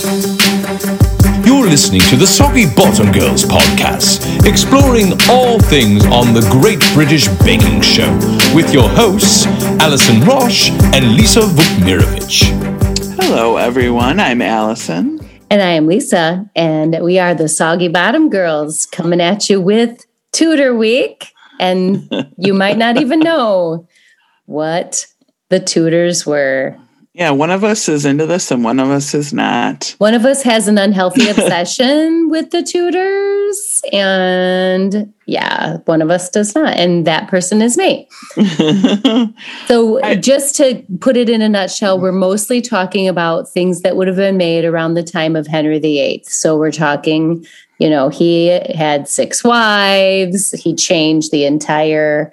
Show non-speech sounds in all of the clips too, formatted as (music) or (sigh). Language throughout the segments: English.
You're listening to the Soggy Bottom Girls podcast, exploring all things on the Great British Baking Show with your hosts, Alison Roche and Lisa Vukmirovich. Hello, everyone. I'm Alison. And I am Lisa, and we are the Soggy Bottom Girls coming at you with Tudor Week. And you might not even know what the Tudors were. Yeah, one of us is into this and one of us is not. One of us has an unhealthy (laughs) obsession with the Tudors, and yeah, one of us does not, and that person is me. (laughs) so, I, just to put it in a nutshell, we're mostly talking about things that would have been made around the time of Henry VIII. So, we're talking, you know, he had six wives, he changed the entire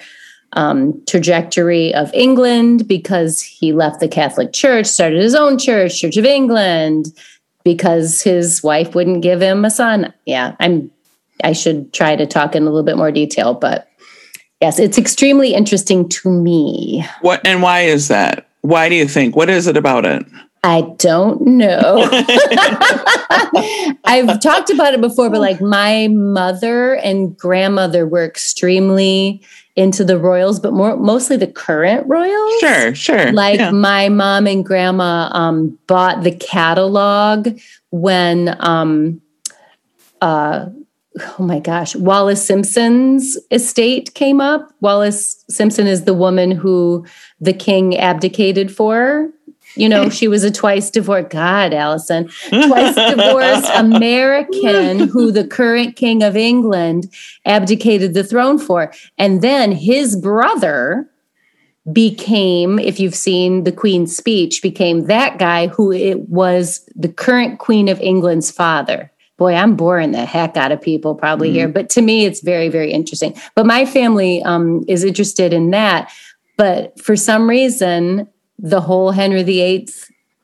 um, trajectory of England because he left the Catholic Church, started his own church, Church of England, because his wife wouldn't give him a son. Yeah, I'm. I should try to talk in a little bit more detail, but yes, it's extremely interesting to me. What and why is that? Why do you think? What is it about it? I don't know. (laughs) (laughs) I've talked about it before, but like my mother and grandmother were extremely into the royals, but more mostly the current royals. Sure, sure. Like yeah. my mom and grandma um, bought the catalog when um, uh, oh my gosh, Wallis Simpson's estate came up. Wallis Simpson is the woman who the king abdicated for you know, (laughs) she was a twice divorced, God, Allison, twice divorced (laughs) American (laughs) who the current king of England abdicated the throne for. And then his brother became, if you've seen the Queen's speech, became that guy who it was the current Queen of England's father. Boy, I'm boring the heck out of people probably mm-hmm. here, but to me, it's very, very interesting. But my family um, is interested in that. But for some reason, the whole Henry VIII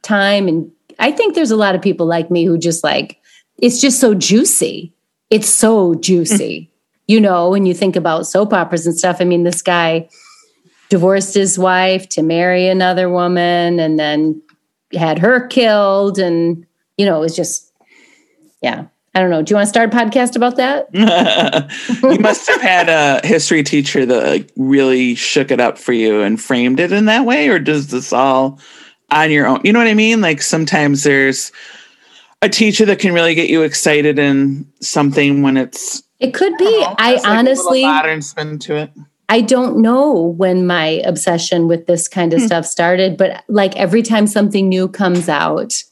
time. And I think there's a lot of people like me who just like, it's just so juicy. It's so juicy. (laughs) you know, when you think about soap operas and stuff, I mean, this guy divorced his wife to marry another woman and then had her killed. And, you know, it was just, yeah. I don't know. Do you want to start a podcast about that? (laughs) you must have had a history teacher that like, really shook it up for you and framed it in that way, or does this all on your own? You know what I mean? Like sometimes there's a teacher that can really get you excited in something when it's. It could be. Know, I like honestly modern spin to it. I don't know when my obsession with this kind of hmm. stuff started, but like every time something new comes out,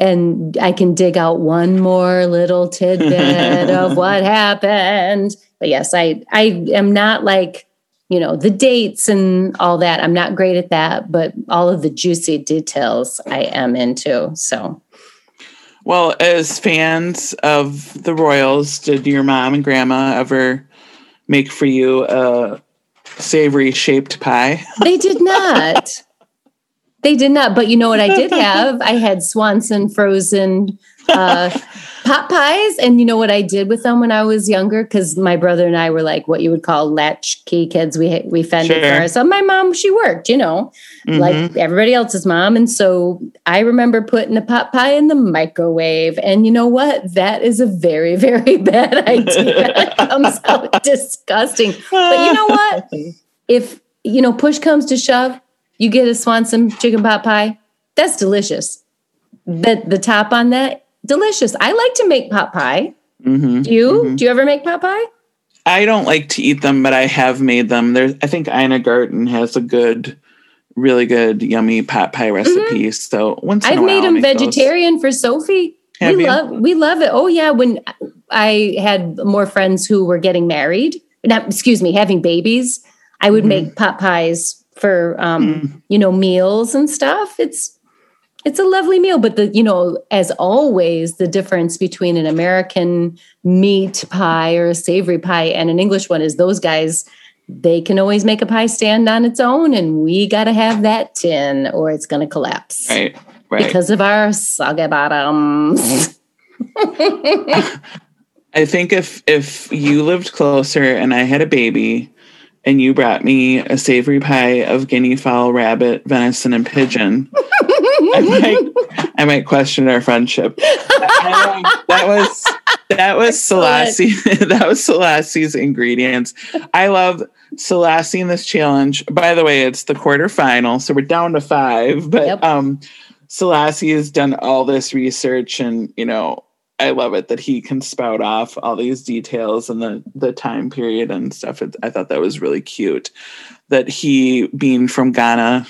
and I can dig out one more little tidbit (laughs) of what happened. But yes, I I am not like you know the dates and all that. I'm not great at that, but all of the juicy details I am into. So. Well, as fans of the Royals, did your mom and grandma ever make for you a savory shaped pie? They did not. (laughs) They did not, but you know what I did have? (laughs) I had Swanson frozen uh, (laughs) pot pies, and you know what I did with them when I was younger? Because my brother and I were like what you would call latchkey kids. We we fended sure. for us. So my mom, she worked, you know, mm-hmm. like everybody else's mom, and so I remember putting a pot pie in the microwave. And you know what? That is a very very (laughs) bad idea. it comes out disgusting. But you know what? If you know push comes to shove you get a Swanson chicken pot pie. That's delicious. The the top on that, delicious. I like to make pot pie. Mm-hmm, do you? Mm-hmm. Do you ever make pot pie? I don't like to eat them, but I have made them. There's, I think Ina Garten has a good, really good, yummy pot pie recipe. Mm-hmm. So once I've made them vegetarian those. for Sophie. Have we you? love we love it. Oh yeah, when I had more friends who were getting married, not excuse me, having babies, I would mm-hmm. make pot pies for um, mm. you know meals and stuff. It's it's a lovely meal, but the you know as always the difference between an American meat pie or a savory pie and an English one is those guys they can always make a pie stand on its own and we got to have that tin or it's going to collapse. Right. Right. Because of our soggy bottoms. (laughs) (laughs) I think if if you lived closer and I had a baby, and you brought me a savory pie of guinea fowl, rabbit, venison, and pigeon, (laughs) I might, I might question our friendship. that was that was Selasi. (laughs) that was Selasi's ingredients. I love Selasi in this challenge. By the way, it's the quarterfinal, so we're down to five. But Yep. um, Selasi has done all this research, and you know, I love it that he can spout off all these details and the the time period and stuff. It, I thought that was really cute. That he, being from Ghana,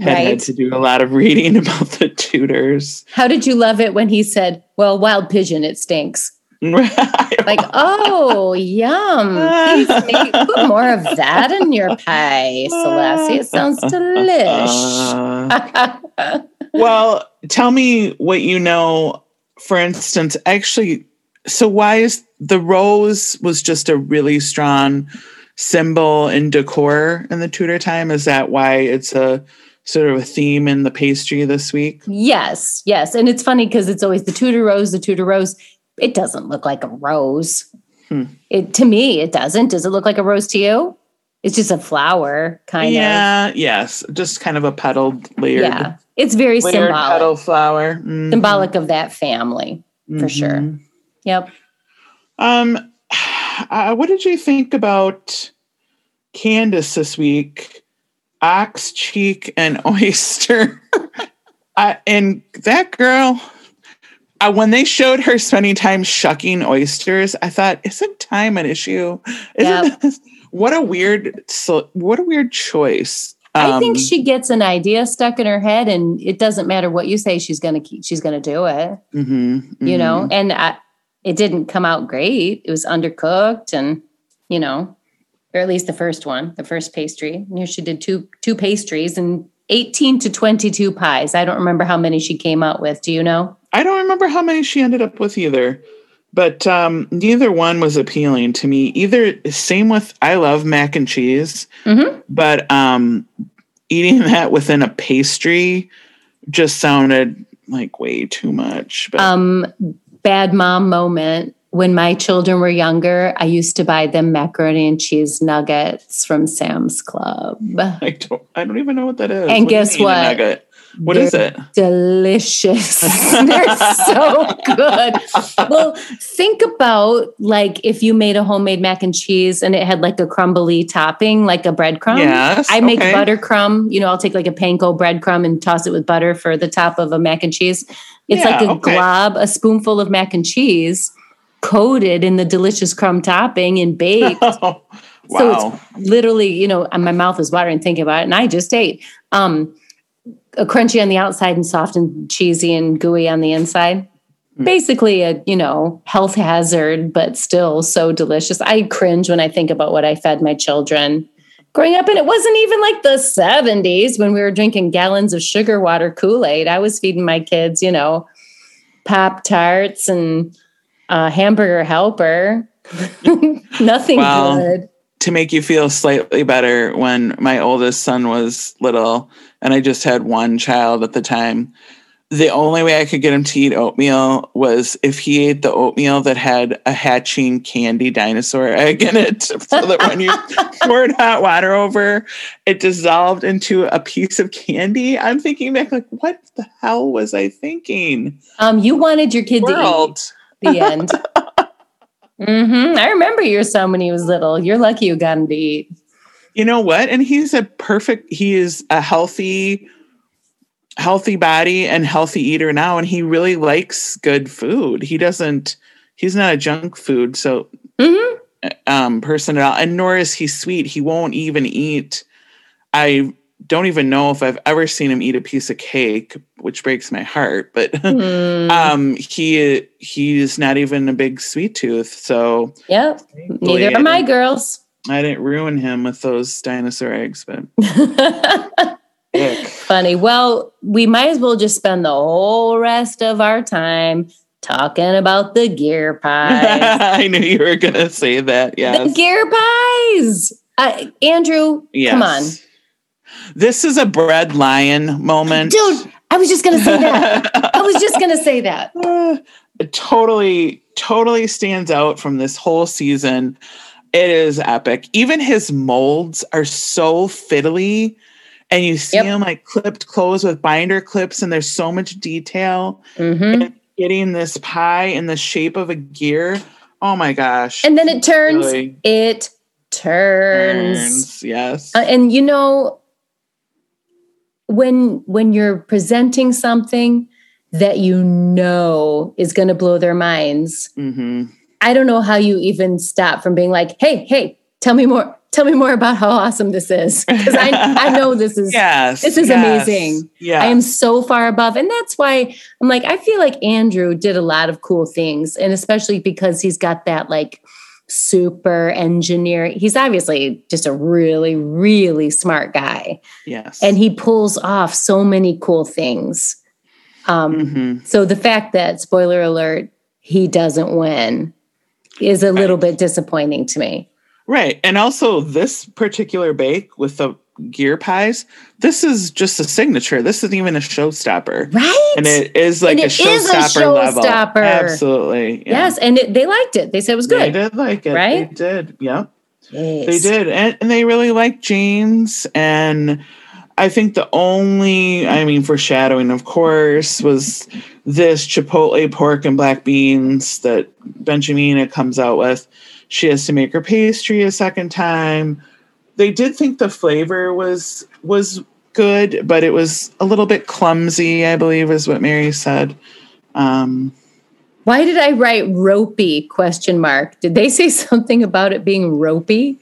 had had to do a lot of reading (laughs) about the Tudors. How did you love it when he said, "Well, wild pigeon, it stinks." (laughs) Like, oh, yum! Please make, put more of that in your pie, Celeste. It sounds delish. (laughs) Well, tell me what you know. For instance, actually, so why is the rose was just a really strong symbol in decor in the Tudor time? Is that why it's a sort of a theme in the pastry this week? yes, yes, and it's funny because it's always the Tudor rose, the Tudor rose. It doesn't look like a rose. Hmm. It to me, it doesn't. Does it look like a rose to you? It's just a flower, kind of. yeah, yes, just kind of a petaled, layered, Yeah, it's very symbolic, petal flower. Mhm. symbolic of that family for sure. Yep. Um, (sighs) uh, what did you think about Candice this week? Ox cheek and (laughs) oyster. (laughs) I, and that girl, uh, when they showed her spending time shucking oysters, I thought, isn't time an issue? Isn't Yep. this, what a weird, what a weird choice. I think Um, she gets an idea stuck in her head, and it doesn't matter what you say. She's gonna keep. She's gonna do it. mhm, You know, mhm. and I, it didn't come out great. It was undercooked, and you know, or at least the first one, the first pastry. And here she did two two pastries and eighteen to twenty two pies. I don't remember how many she came out with. Do you know? I don't remember how many she ended up with either, but um, neither one was appealing to me. Either same with I love mac and cheese, Mhm. but um, eating that within a pastry just sounded like way too much. But Um, bad mom moment. When my children were younger, I used to buy them macaroni and cheese nuggets from Sam's Club. I don't, I don't even know what that is. And What guess what? nugget? What is They're it? Delicious. (laughs) (laughs) They're so good. Well, think about like if you made a homemade mac and cheese and it had like a crumbly topping, like a breadcrumb. Yes, I make okay. buttercrumb. You know, I'll take like a panko breadcrumb and toss it with butter for the top of a mac and cheese. It's like a okay. glob, a spoonful of mac and cheese coated in the delicious crumb topping and baked. wow. (laughs) So it's literally, you know, and my mouth is watering thinking about it, and I just ate. Um, a crunchy on the outside and soft and cheesy and gooey on the inside. Hmm. Basically, a you know health hazard, but still so delicious. I cringe when I think about what I fed my children growing up, and it wasn't even like the '70s when we were drinking gallons of sugar water Kool Aid. I was feeding my kids, you know, Pop Tarts and uh, Hamburger Helper. (laughs) Nothing Wow. good. to make you feel slightly better when my oldest son was little and I just had one child at the time. The only way I could get him to eat oatmeal was if he ate the oatmeal that had a hatching candy dinosaur egg in it. (laughs) So that when you (laughs) poured hot water over, it dissolved into a piece of candy. I'm thinking back, like, what the hell was I thinking? Um, you wanted your kid to eat. The end. mm-hmm. I remember your son when he was little. You're lucky you got him to eat. you know what and he's a perfect he is a healthy healthy body and healthy eater now and he really likes good food he doesn't he's not a junk food so hmm um person at all and nor is he sweet he won't even eat i don't even know if i've ever seen him eat a piece of cake which breaks my heart but (laughs) Mm, um he he's not even a big sweet tooth so yep. Neither are my girls. i didn't ruin him with those dinosaur eggs but. (laughs) Funny. Well, we might as well just spend the whole rest of our time talking about the gear pies. (laughs) I knew you were going to say that. Yeah, the gear pies. Uh, Andrew, yes. come on. This is a bread lion moment. Dude, I was just going to say that. I was just going to say that. (laughs) Uh, it totally, totally stands out from this whole season. It is epic. Even his molds are so fiddly. And you see Yep. him like clipped clothes with binder clips, and there's so much detail. Mhm. And getting this pie in the shape of a gear. Oh my gosh. And then it turns. Really It turns. turns. Yes. Uh, and you know when when you're presenting something that you know is going to blow their minds hmm i don't know how you even stop from being like hey hey tell me more tell me more about how awesome this is (laughs) because I, I know this is Yes. this is yes, amazing. Yeah. I am so far above. And that's why I'm like, I feel like Andrew did a lot of cool things. And especially because he's got that like super engineer. He's obviously just a really, really smart guy. yes. And he pulls off so many cool things. Um, Mhm. So the fact that, spoiler alert, he doesn't win is a little bit disappointing to me. Right. And also this particular bake with the gear pies, this is just a signature. This isn't even a showstopper. Right? And it is like And a it is a showstopper, level. Absolutely. yeah. Yes. And it, they liked it. They said it was good. They did like it. Right? They did. Yep. They did. And, and they really liked James. And I think the only, I mean, foreshadowing, of course, was this Chipotle pork and black beans that Benjamina comes out with. She has to make her pastry a second time. They did think the flavor was was good, but it was a little bit clumsy, I believe is what Mary said. Um, Why did I write ropey question mark? Did they say (laughs) something about it being ropey?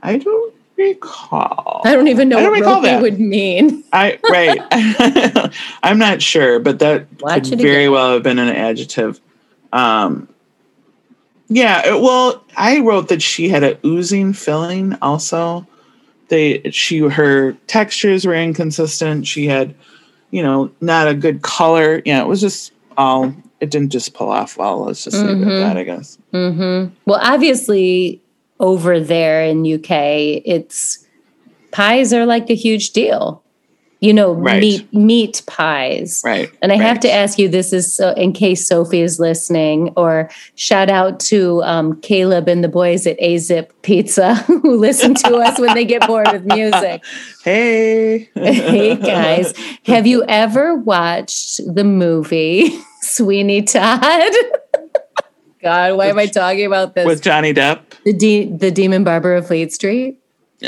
I don't recall. I don't even know I don't what recall ropey that. would mean. I (laughs) right. (laughs) I'm not sure, but that Watch could very again. well have been an adjective. Um, yeah. Well, I wrote that she had a oozing filling. Also, they she her textures were inconsistent. She had, you know, not a good color. Yeah, it was just all. It didn't just pull off well. Let's just leave it at that. I guess. hmm Well, obviously, over there in UK, it's pies are like a huge deal. You know, Right. meat meat pies. Right. And I have to ask you this is so, in case Sophie is listening, or shout out to um, Caleb and the boys at Azip Pizza (laughs) who listen to us when they get bored with music. (laughs) Hey. (laughs) hey guys, have you ever watched the movie Sweeney Todd? God, why am I talking about this? With Johnny Depp. the de- the Demon Barber of Fleet Street.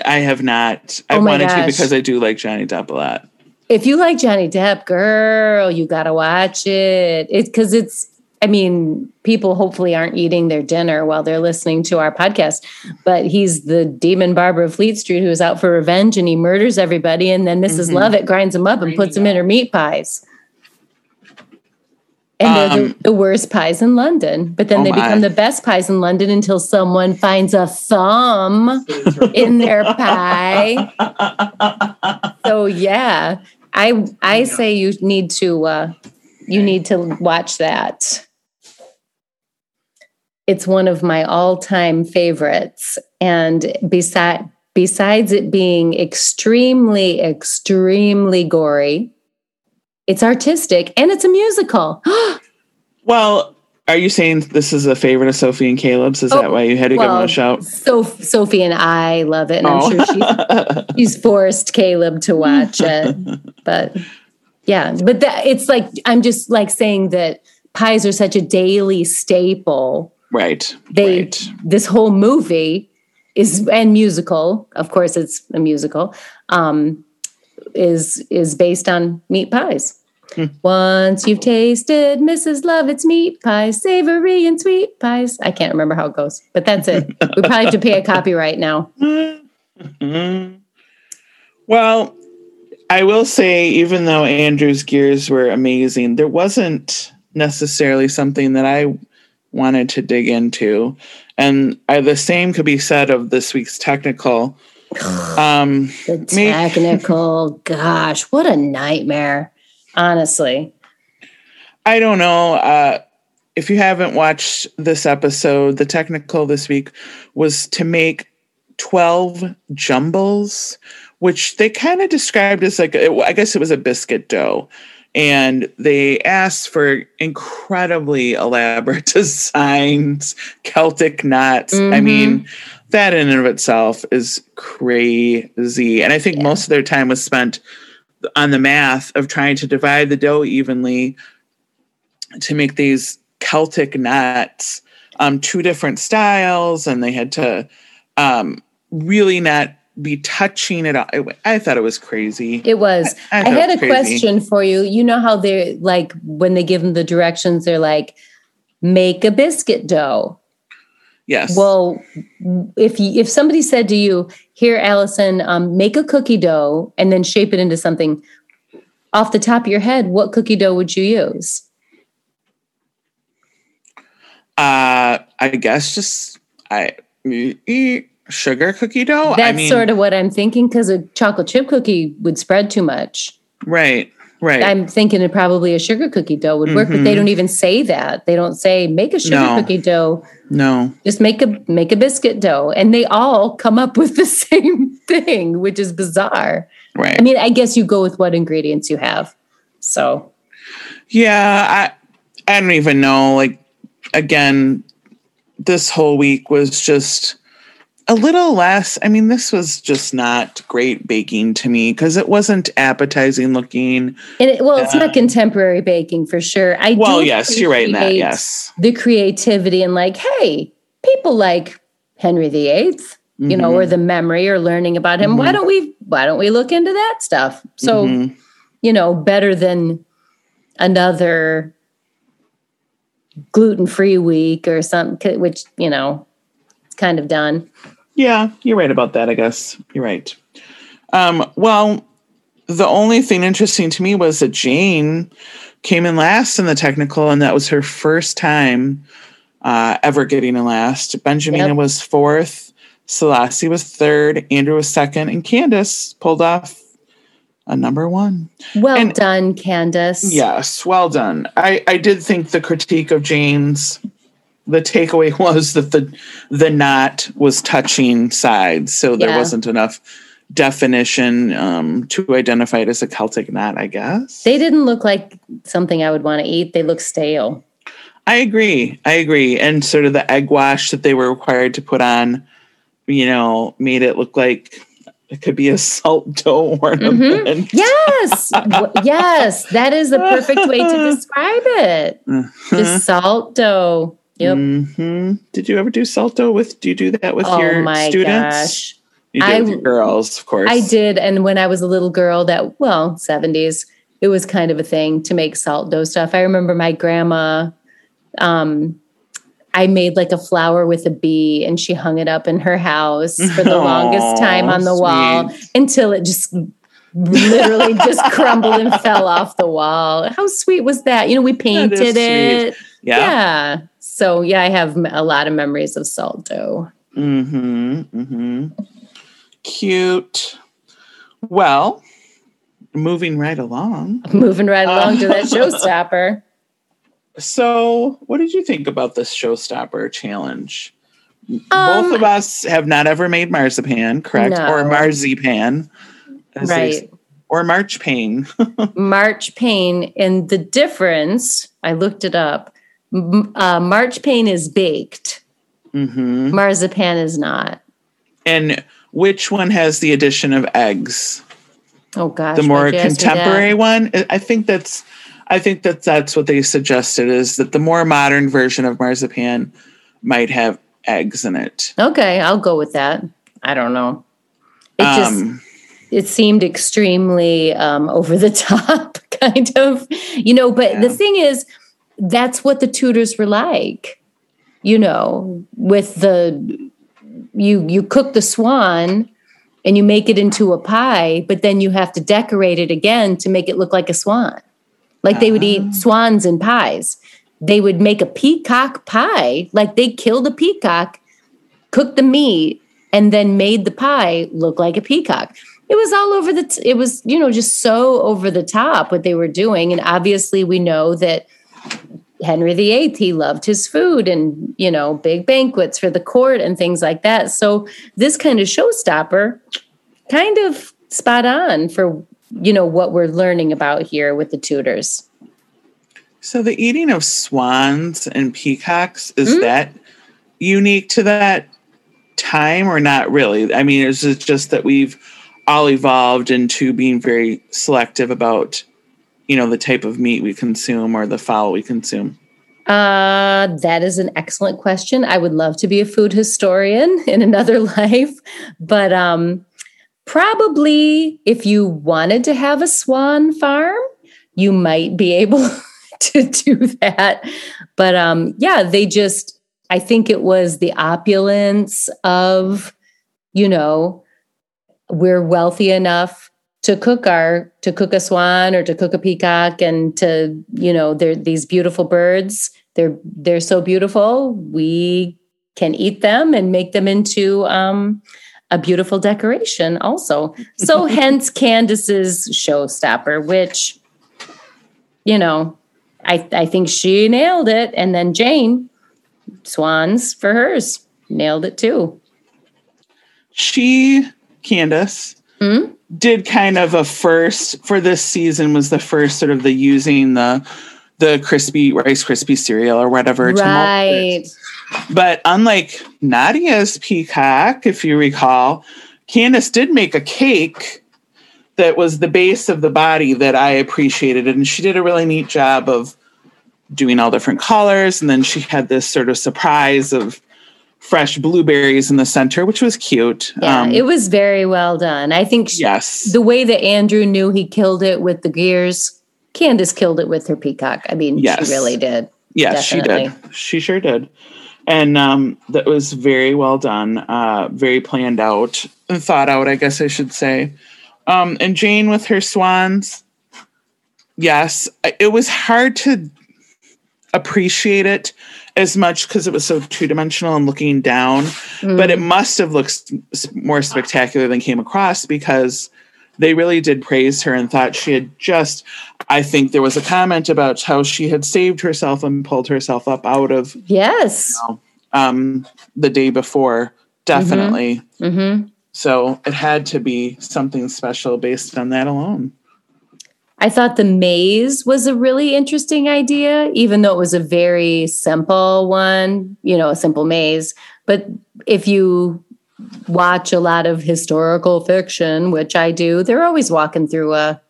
I have not. I Oh my wanted to because I do like Johnny Depp a lot. If you like Johnny Depp, girl, you gotta watch it. It's because it's. I mean, people hopefully aren't eating their dinner while they're listening to our podcast, but he's the demon barber of Fleet Street who is out for revenge and he murders everybody. And then missus Mhm. Lovett grinds him up and puts him in her meat pies. And they're Um, the, the worst pies in London. But then Oh they my. become the best pies in London until someone finds a thumb in their pie. So yeah, I I say you need to uh, you need to watch that. It's one of my all-time favorites, and beside besides it being extremely extremely gory, it's artistic and it's a musical. (gasps) Well, are you saying this is a favorite of Sophie and Caleb's? Is Oh, that why you had to give them a shout? so Sophie and I love it, and I'm sure she Oh. she's forced Caleb to watch (laughs) it. but yeah, but that it's like I'm just like saying that pies are such a daily staple. right. They right. this whole movie is and musical, of course it's a musical, um, is is based on meat pies. Hmm. Once you've tasted Mrs. Lovett's meat pies, savory and sweet pies. I can't remember how it goes, but that's it. we probably have to pay a copyright now. Mhm. (laughs) Well, I will say, even though Andrew's gears were amazing, there wasn't necessarily something that I wanted to dig into. And I, the same could be said of this week's technical. (sighs) Um, The Me- technical, gosh, what a nightmare. Honestly. I don't know. Uh, if you haven't watched this episode, the technical this week was to make 12 jumbles, which they kind of described as like, I guess it was a biscuit dough. and they asked for incredibly elaborate (laughs) designs, Celtic knots. Mm-hmm. I mean, that in and of itself is crazy. And I think yeah. most of their time was spent on the math of trying to divide the dough evenly to make these Celtic knots, um, two different styles, and they had to um, really not be touching it. I thought it was crazy. It was. I, I, I had a question for you. You know how they're like when they give them the directions, they're like, make a biscuit dough. Yes. Well, if you, if somebody said to you, "Here, Allison, um, make a cookie dough and then shape it into something," off the top of your head, what cookie dough would you use? Uh, I guess just I sugar cookie dough. That's I mean, sort of what I'm thinking because a chocolate chip cookie would spread too much. Right. Right. I'm thinking it probably a sugar cookie dough would work, mm-hmm. but they mm-hmm. don't even say that. They don't say make a sugar no. cookie dough. No. Just make a make a biscuit dough. And they all come up with the (laughs) same thing, which is bizarre. Right. I mean, I guess you go with what ingredients you have. So Yeah, I I don't even know. Like again, this whole week was just a little less. I mean, this was just not great baking to me because it wasn't appetizing looking. And it, well, it's not contemporary baking for sure. I well, yes, you're right in that. Yes, the creativity and like, hey, people like Henry VIII, mm-hmm. you know, or mm-hmm. the memory or learning about him. Mm-hmm. Why don't we? Why don't we look into that stuff? So, mm-hmm. you know, better than another gluten free week or something, which you know, it's kind of done. Yeah, you're right about that, I guess. You're right. Um, well, the only thing interesting to me was that Jane came in last in the technical, and that was her first time uh, ever getting in last. Benjamina yep. was fourth, Selasi was third, Andrew was second, and Candice pulled off a number one. Well and, done, Candice. Yes, well done. I, I did think the critique of Jane's the takeaway (laughs) was that the the knot was touching sides, so there yeah. wasn't enough definition um, to identify it as a Celtic knot. I guess they didn't look like something I would want to eat. They look stale. I agree. I agree. And sort of the egg wash that they were required to put on, you know, made it look like it could be a salt (laughs) dough ornament. Mm-hmm. Yes, yes, that is the perfect way to (laughs) describe it. Uh-huh. Just salt dough. Yep. Mm-hmm. Did you ever do salt dough with? Do you do that with oh your my students? Gosh. You did I, with your girls, of course. I did, and when I was a little girl, that well, seventies, it was kind of a thing to make salt dough stuff. I remember my grandma. Um, I made like a flower with a bee, and she hung it up in her house for the longest (laughs) time on the sweet. wall until it just literally just (laughs) crumbled and fell off the wall. How sweet was that? You know, we painted it. Yeah. yeah. So yeah, I have a lot of memories of salt dough. Mm-hmm. Mm-hmm. Cute. Well, moving right along. (laughs) Moving right along to that (laughs) showstopper. So, what did you think about this showstopper challenge? Um, Both of us have not ever made marzipan, correct? No. Or marzipan. Right. Or marchpane. (laughs) marchpane. And the difference, I looked it up uh, marchpane is baked. Mm-hmm. Marzipan is not. And which one has the addition of eggs? Oh gosh, the more contemporary one. I think that's. I think that that's what they suggested is that the more modern version of marzipan might have eggs in it. Okay, I'll go with that. I don't know. It just um, it seemed extremely um, over the (laughs) top, kind of, you know. But yeah. the thing is, that's what the Tudors were like you know with the you you cook the swan and you make it into a pie but then you have to decorate it again to make it look like a swan. Like they would eat ah. swans and pies. They would make a peacock pie. Like they killed a peacock cooked the meat and then made the pie look like a peacock. It was all over the t- it was you know just so over the top what they were doing. And obviously we know that Henry VIII, he loved his food and, you know, big banquets for the court and things like that. So this kind of showstopper, kind of spot on for you know what we're learning about here with the Tudors. So the eating of swans and peacocks is mm-hmm. that unique to that time or not really? I mean, is it just that we've all evolved into being very selective about, you know, the type of meat we consume or the fowl we consume? Uh, that is an excellent question. I would love to be a food historian (laughs) in another (laughs) life, but um, probably if you wanted to have a swan farm, you might be (laughs) able to do that. But um, yeah, they just, I think it was the opulence of, you know, we're wealthy enough to cook our to cook a swan or to cook a peacock and to you know they're these beautiful birds they're they're so beautiful we can eat them and make them into um, a beautiful decoration also so (laughs) hence candice's showstopper which you know I, I think she nailed it. And then Jane, Swans for hers, nailed it too. She, Candice, mm-hmm. Did kind of a first for this season was the first sort of the using the the crispy rice crispy cereal or whatever right. But unlike Nadiya's peacock, if you recall, Candice did make a cake that was the base of the body that I appreciated. And she did a really neat job of doing all different colors. And then she had this sort of surprise of fresh blueberries in the center, which was cute. Yeah, um, it was very well done. I think she, yes. the way that Andrew knew he killed it with the gears, Candice killed it with her peacock. I mean, yes. she really did. Yes, Definitely. she did. She sure did. And um, that was very well done, uh, very planned out, and thought out, I guess I should say. Um, and Jane with her swans, yes, it was hard to appreciate it as much because it was so two dimensional and looking down, mm. but it must have looked more spectacular than came across because they really did praise her and thought she had just. I think there was a comment about how she had saved herself and pulled herself up out of yes you know, um, the day before, definitely. Mm-hmm. Mm-hmm. So it had to be something special based on that alone. I thought the maze was a really interesting idea, even though it was a very simple one, you know, a simple maze. But if you watch a lot of historical fiction, which I do, they're always walking through a,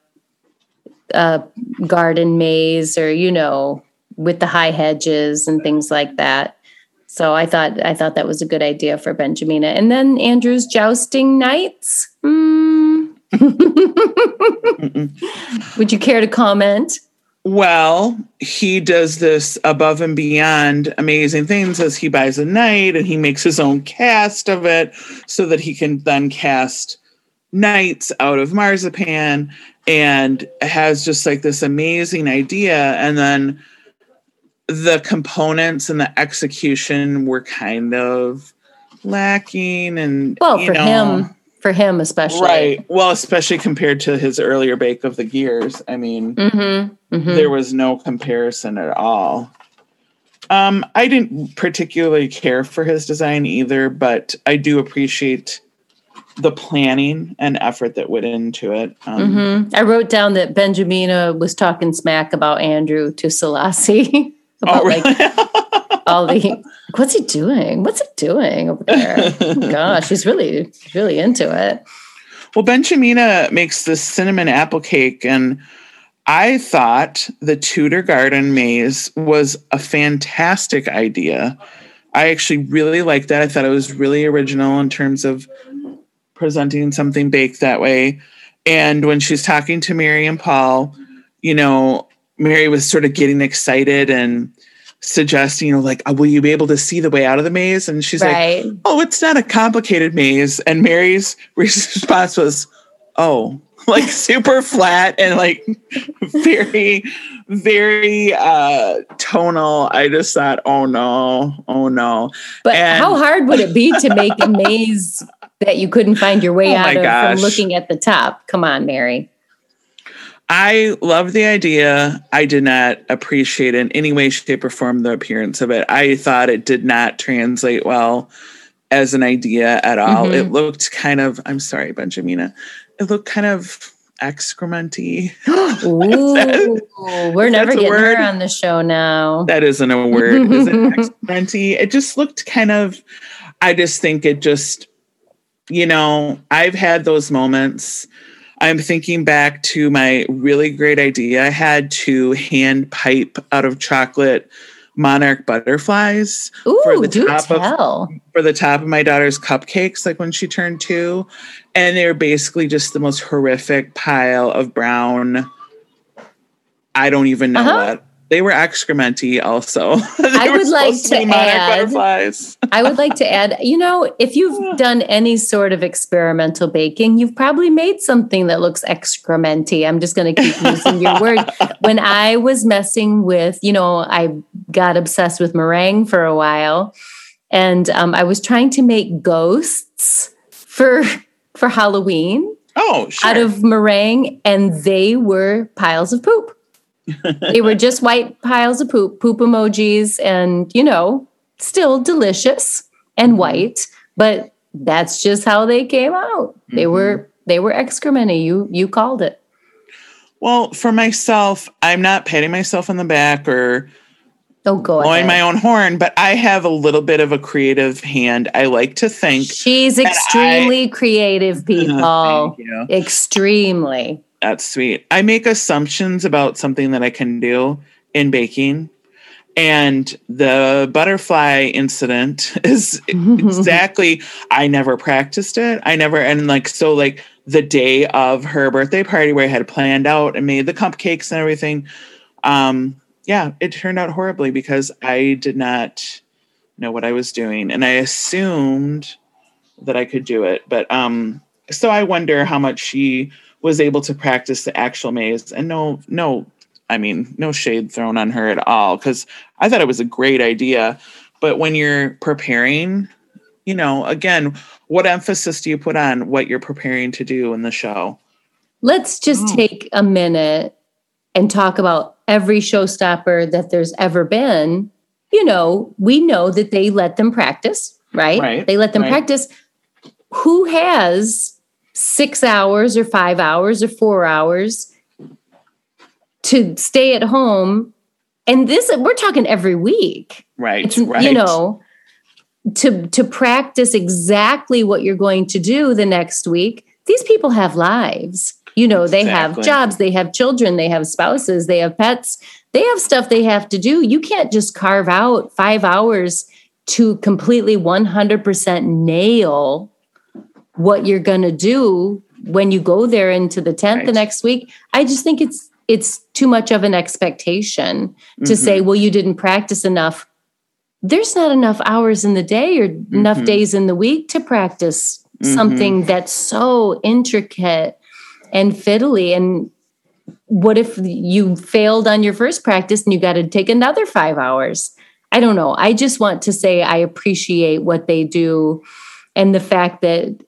a garden maze or, you know, with the high hedges and things like that. So I thought I thought that was a good idea for Benjamina. And then Andrew's jousting knights. Mm. (laughs) Would you care to comment? Well, he does this above and beyond amazing things as he buys a knight and he makes his own cast of it so that he can then cast knights out of marzipan and has just like this amazing idea and then the components and the execution were kind of lacking and well for know, him for him especially right well especially compared to his earlier bake of the gears i mean mm-hmm, mm-hmm. there was no comparison at all um, i didn't particularly care for his design either but i do appreciate the planning and effort that went into it um, mm-hmm. i wrote down that benjamina was talking smack about andrew to Selasi. (laughs) about oh, really? like (laughs) all the what's he doing? What's he doing over there? oh, gosh, he's really really into it. Well, Benjamina makes this cinnamon apple cake, and I thought the Tudor Garden maze was a fantastic idea. I actually really liked that. I thought it was really original in terms of presenting something baked that way. And when she's talking to Mary and Paul, you know, Mary was sort of getting excited and suggesting, you know, like, will you be able to see the way out of the maze? And she's right. like, oh, it's not a complicated maze. And Mary's (laughs) response was, oh, (laughs) like super flat and like (laughs) very, very uh tonal. I just thought, oh no, oh no. But and, how hard would it be to make a maze that you couldn't find your way oh out of gosh. from looking at the top? Come on, Mary. I love the idea. I did not appreciate in any way, shape, or form the appearance of it. I thought it did not translate well as an idea at all. Mm-hmm. It looked kind of, I'm sorry, Benjamina. It looked kind of, excrementy. (gasps) (laughs) Ooh, we're never getting her on the show now. That isn't a word. Is it (laughs) excrementy? It just looked kind of. I just think it just, you know, I've had those moments. I'm thinking back to my really great idea I had to hand pipe out of chocolate monarch butterflies Ooh, for the top tell. of for the top of my daughter's cupcakes like when she turned 2 and they're basically just the most horrific pile of brown I don't even know uh-huh. what they were excrementy also. (laughs) I would like to, add. I would like to add, you know, if you've (sighs) done any sort of experimental baking, you've probably made something that looks excrementy. I'm just going to keep using your word. (laughs) When I was messing with, you know, I got obsessed with meringue for a while and um, I was trying to make ghosts for for Halloween. Oh, sure. Out of meringue and they were piles of poop they were just white piles of poop, poop emojis, and you know, still delicious and mm-hmm. white, but that's just how they came out. Mm-hmm. They were they were excrementy. You you called it. Well, for myself, I'm not patting myself on the back or Oh, go blowing my own horn, but I have a little bit of a creative hand. I like to think she's extremely I, creative, (laughs) people. Extremely. That's sweet. I make assumptions about something that I can do in baking. And the butterfly incident (laughs) is (laughs) exactly, I never practiced it. I never, and like, so like the day of her birthday party where I had planned out and made the cupcakes and everything. Um, yeah, it turned out horribly because I did not know what I was doing. And I assumed that I could do it. But, um, so I wonder how much she was able to practice the actual maze and no no i mean no shade thrown on her at all because i thought it was a great idea. But when you're preparing you know again what emphasis do you put on what you're preparing to do in the show? Let's just oh. take a minute and talk about every showstopper that there's ever been. You know we know that they let them practice right, right they let them right. practice. Who has six hours or five hours or four hours to stay at home. And this, we're talking every week. Right. It's, right. You know, to to practice exactly what you're going to do the next week. These people have lives. You know, they have jobs, they have children, they have spouses, they have pets, they have stuff they have to do. You can't just carve out five hours to completely 100% nail what you're going to do when you go there into the tent right. the next week i just think it's it's too much of an expectation mm-hmm. to say well you didn't practice enough there's not enough hours in the day or mm-hmm. enough days in the week to practice mm-hmm. something that's so intricate and fiddly and what if you failed on your first practice and you got to take another 5 hours i don't know i just want to say i appreciate what they do and the fact that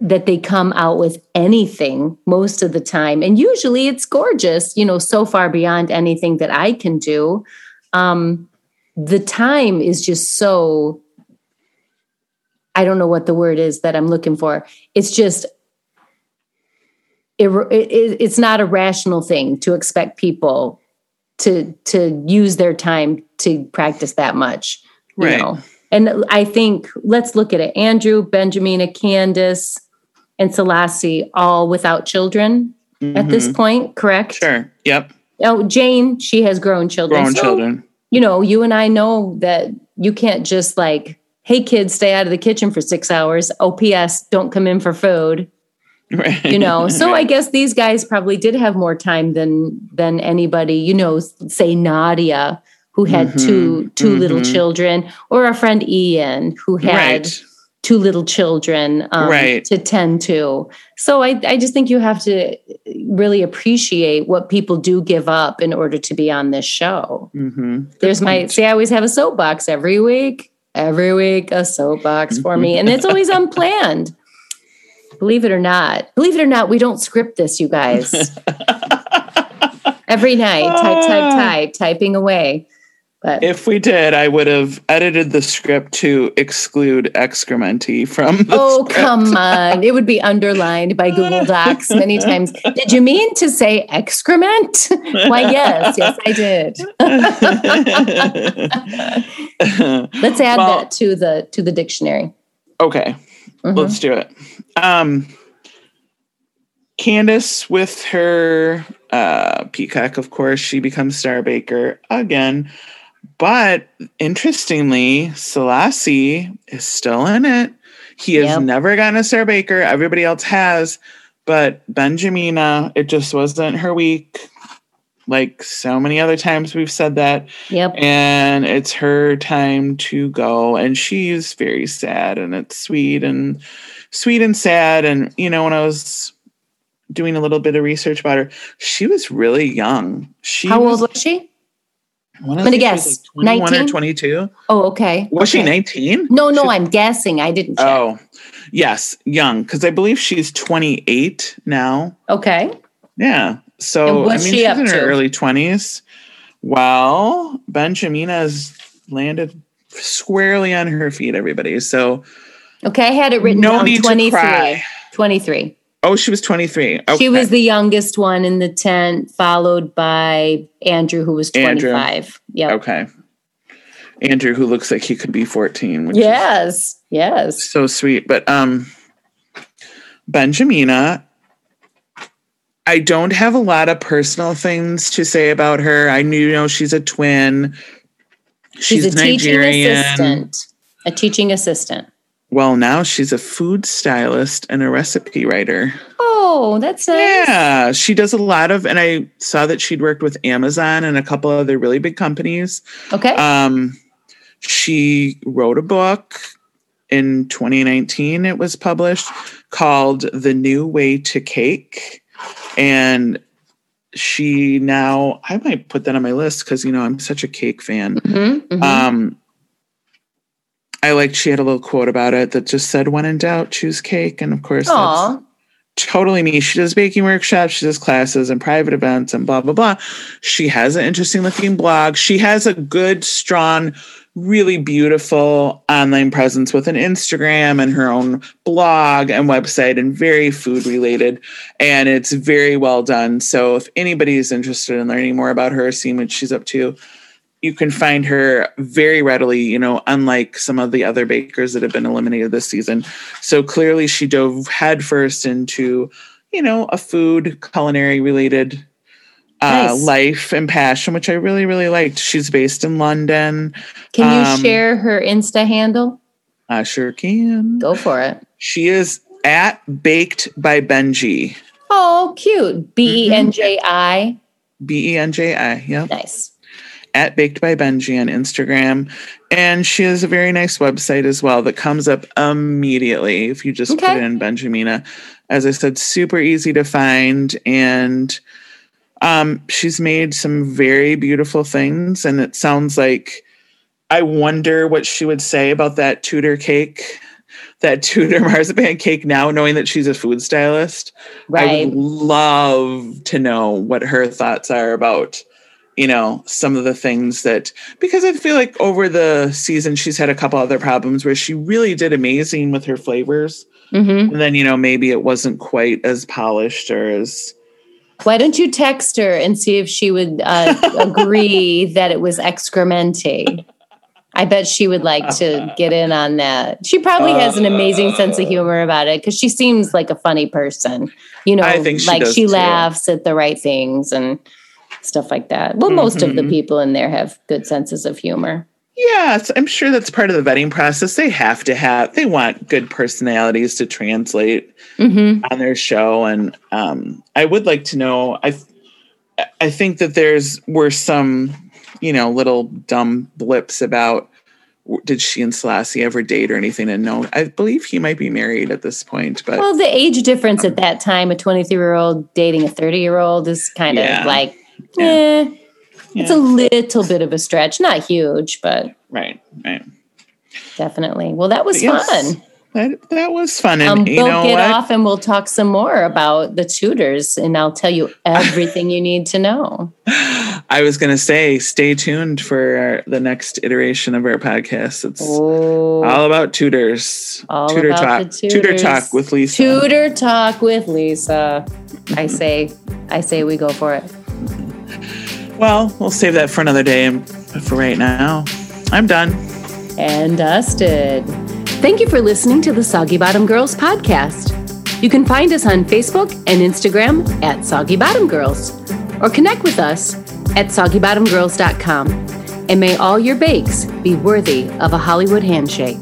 that they come out with anything most of the time. And usually it's gorgeous, you know, so far beyond anything that I can do. Um, the time is just so, I don't know what the word is that I'm looking for. It's just, it, it, it's not a rational thing to expect people to to use their time to practice that much. Right. Know? And I think let's look at it. Andrew, Benjamina, Candice, and Selasi all without children mm-hmm. at this mm-hmm. point, correct? Sure. Yep. Oh, Jane, she has grown children. Grown so, children. You know, you and I know that you can't just like, hey, kids, stay out of the kitchen for six hours. OPS, don't come in for food. Right. You know, so right. I guess these guys probably did have more time than than anybody. You know, say Nadiya, who had mm-hmm. two two mm-hmm. little children, or our friend Ian, who had right two little children um, right. to tend to. So I, I just think you have to really appreciate what people do give up in order to be on this show. Mm-hmm. There's my, see, I always have a soapbox every week, every week, a soapbox for me. And it's always (laughs) unplanned. Believe it or not, believe it or not, we don't script this, you guys. (laughs) every night, type, type, type, typing away. But If we did, I would have edited the script to exclude excrementy from the oh, script. come (laughs) on. It would be underlined by Google Docs many (laughs) times. Did you mean to say excrement? (laughs) Why, yes. Yes, I did. Let's add Well- that to the to the dictionary. okay, Mhm. let's do it. Um, Candice with her uh, peacock, of course, she becomes Star Baker again. But interestingly, Selasi is still in it. He has never gotten a Star Baker. Everybody else has, but Benjamina, it just wasn't her week. Like so many other times we've said that. Yep. and it's her time to go and she's very sad and it's sweet and sweet and sad and you know when i was doing a little bit of research about her she was really young she How was, old was she? I'm gonna guess. like 21 or 22 Oh, okay. was she 19 No, no, I'm guessing. I didn't check. oh yes young because i believe she's 28 now Okay. yeah so i mean she she's in her to? early 20s well benjamina has landed squarely on her feet everybody so Okay. I had it written no down need 23. to cry 23. Oh she was 23 okay. She was the youngest one in the tent, followed by Andrew, who was 25. Yeah. okay andrew who looks like he could be 14 which Yes. Yes. so sweet but um benjamina i don't have a lot of personal things to say about her i knew you know she's a twin She's, she's, a teaching assistant. A teaching assistant. Well now she's a food stylist and a recipe writer Oh, that's nice. yeah she does a lot of and i saw that she'd worked with amazon and a couple other really big companies Okay. Um, she wrote a book in 2019. It was published called "The New Way to Cake," and she now I might put that on my list because you know I'm such a cake fan. Mhm, mhm. Um, I liked she had a little quote about it that just said, "When in doubt, choose cake," and of course that's totally me. She does baking workshops, she does classes and private events and blah, blah, blah. She has an interesting looking blog. She has a good, strong, really beautiful online presence with an Instagram and her own blog and website and very food related. And it's very well done. So if anybody is interested in learning more about her, seeing what she's up to, you can find her very readily, you know, unlike some of the other bakers that have been eliminated this season. So clearly she dove headfirst into, you know, a food culinary related uh, Nice. life and passion, which I really, really liked. She's based in London. Can you um, share her Insta handle? I sure can. Go for it. She is at Baked by Benji. Oh, cute. B E N J I. B E N J I. Yep. Nice. At Baked by Benji on Instagram. And she has a very nice website as well that comes up immediately if you just put in Benjamina. As I said, super easy to find. And um, she's made some very beautiful things. And it sounds like I wonder what she would say about that Tudor cake, that Tudor (laughs) marzipan cake now, knowing that she's a food stylist. I would love to know what her thoughts are about, you know, some of the things that because I feel like over the season she's had a couple other problems where she really did amazing with her flavors. hmm And then, you know, maybe it wasn't quite as polished or as Why don't you text her and see if she would uh, agree (laughs) that it was excrementy? I bet she would like to get in on that. She probably has an amazing sense of humor about it because she seems like a funny person. You know, I think she like she too. laughs at the right things and stuff like that. Well, most of the Mhm. people in there have good senses of humor. Yes, I'm sure that's part of the vetting process. They have to have, they want good personalities to translate hmm on their show. And um, I would like to know, I, I think that there's were some, you know, little dumb blips about did she and Selasi ever date or anything? And no, I believe he might be married at this point, but Well, the age difference at that time, a 23 year old dating a 30 year old, is kind Yeah. of like, Yeah. eh, it's a little bit of a stretch. Not huge, but right, right. definitely. Well, that was yes, fun. That, that was fun. And Um, you we'll know get what? off and we'll talk some more about the Tudors, and I'll tell you (laughs) everything you need to know. I was going to say, stay tuned for our, the next iteration of our podcast. It's Oh, all about Tudors. All Tudor about talk. the Tudor talk with Lisa. Tudor talk with Lisa. I say, I say we go for it. Well, we'll save that for another day. But for right now, I'm done. and dusted. Thank you for listening to the Soggy Bottom Girls podcast. You can find us on Facebook and Instagram at Soggy Bottom Girls or connect with us at soggybottomgirls.com. And may all your bakes be worthy of a Hollywood handshake.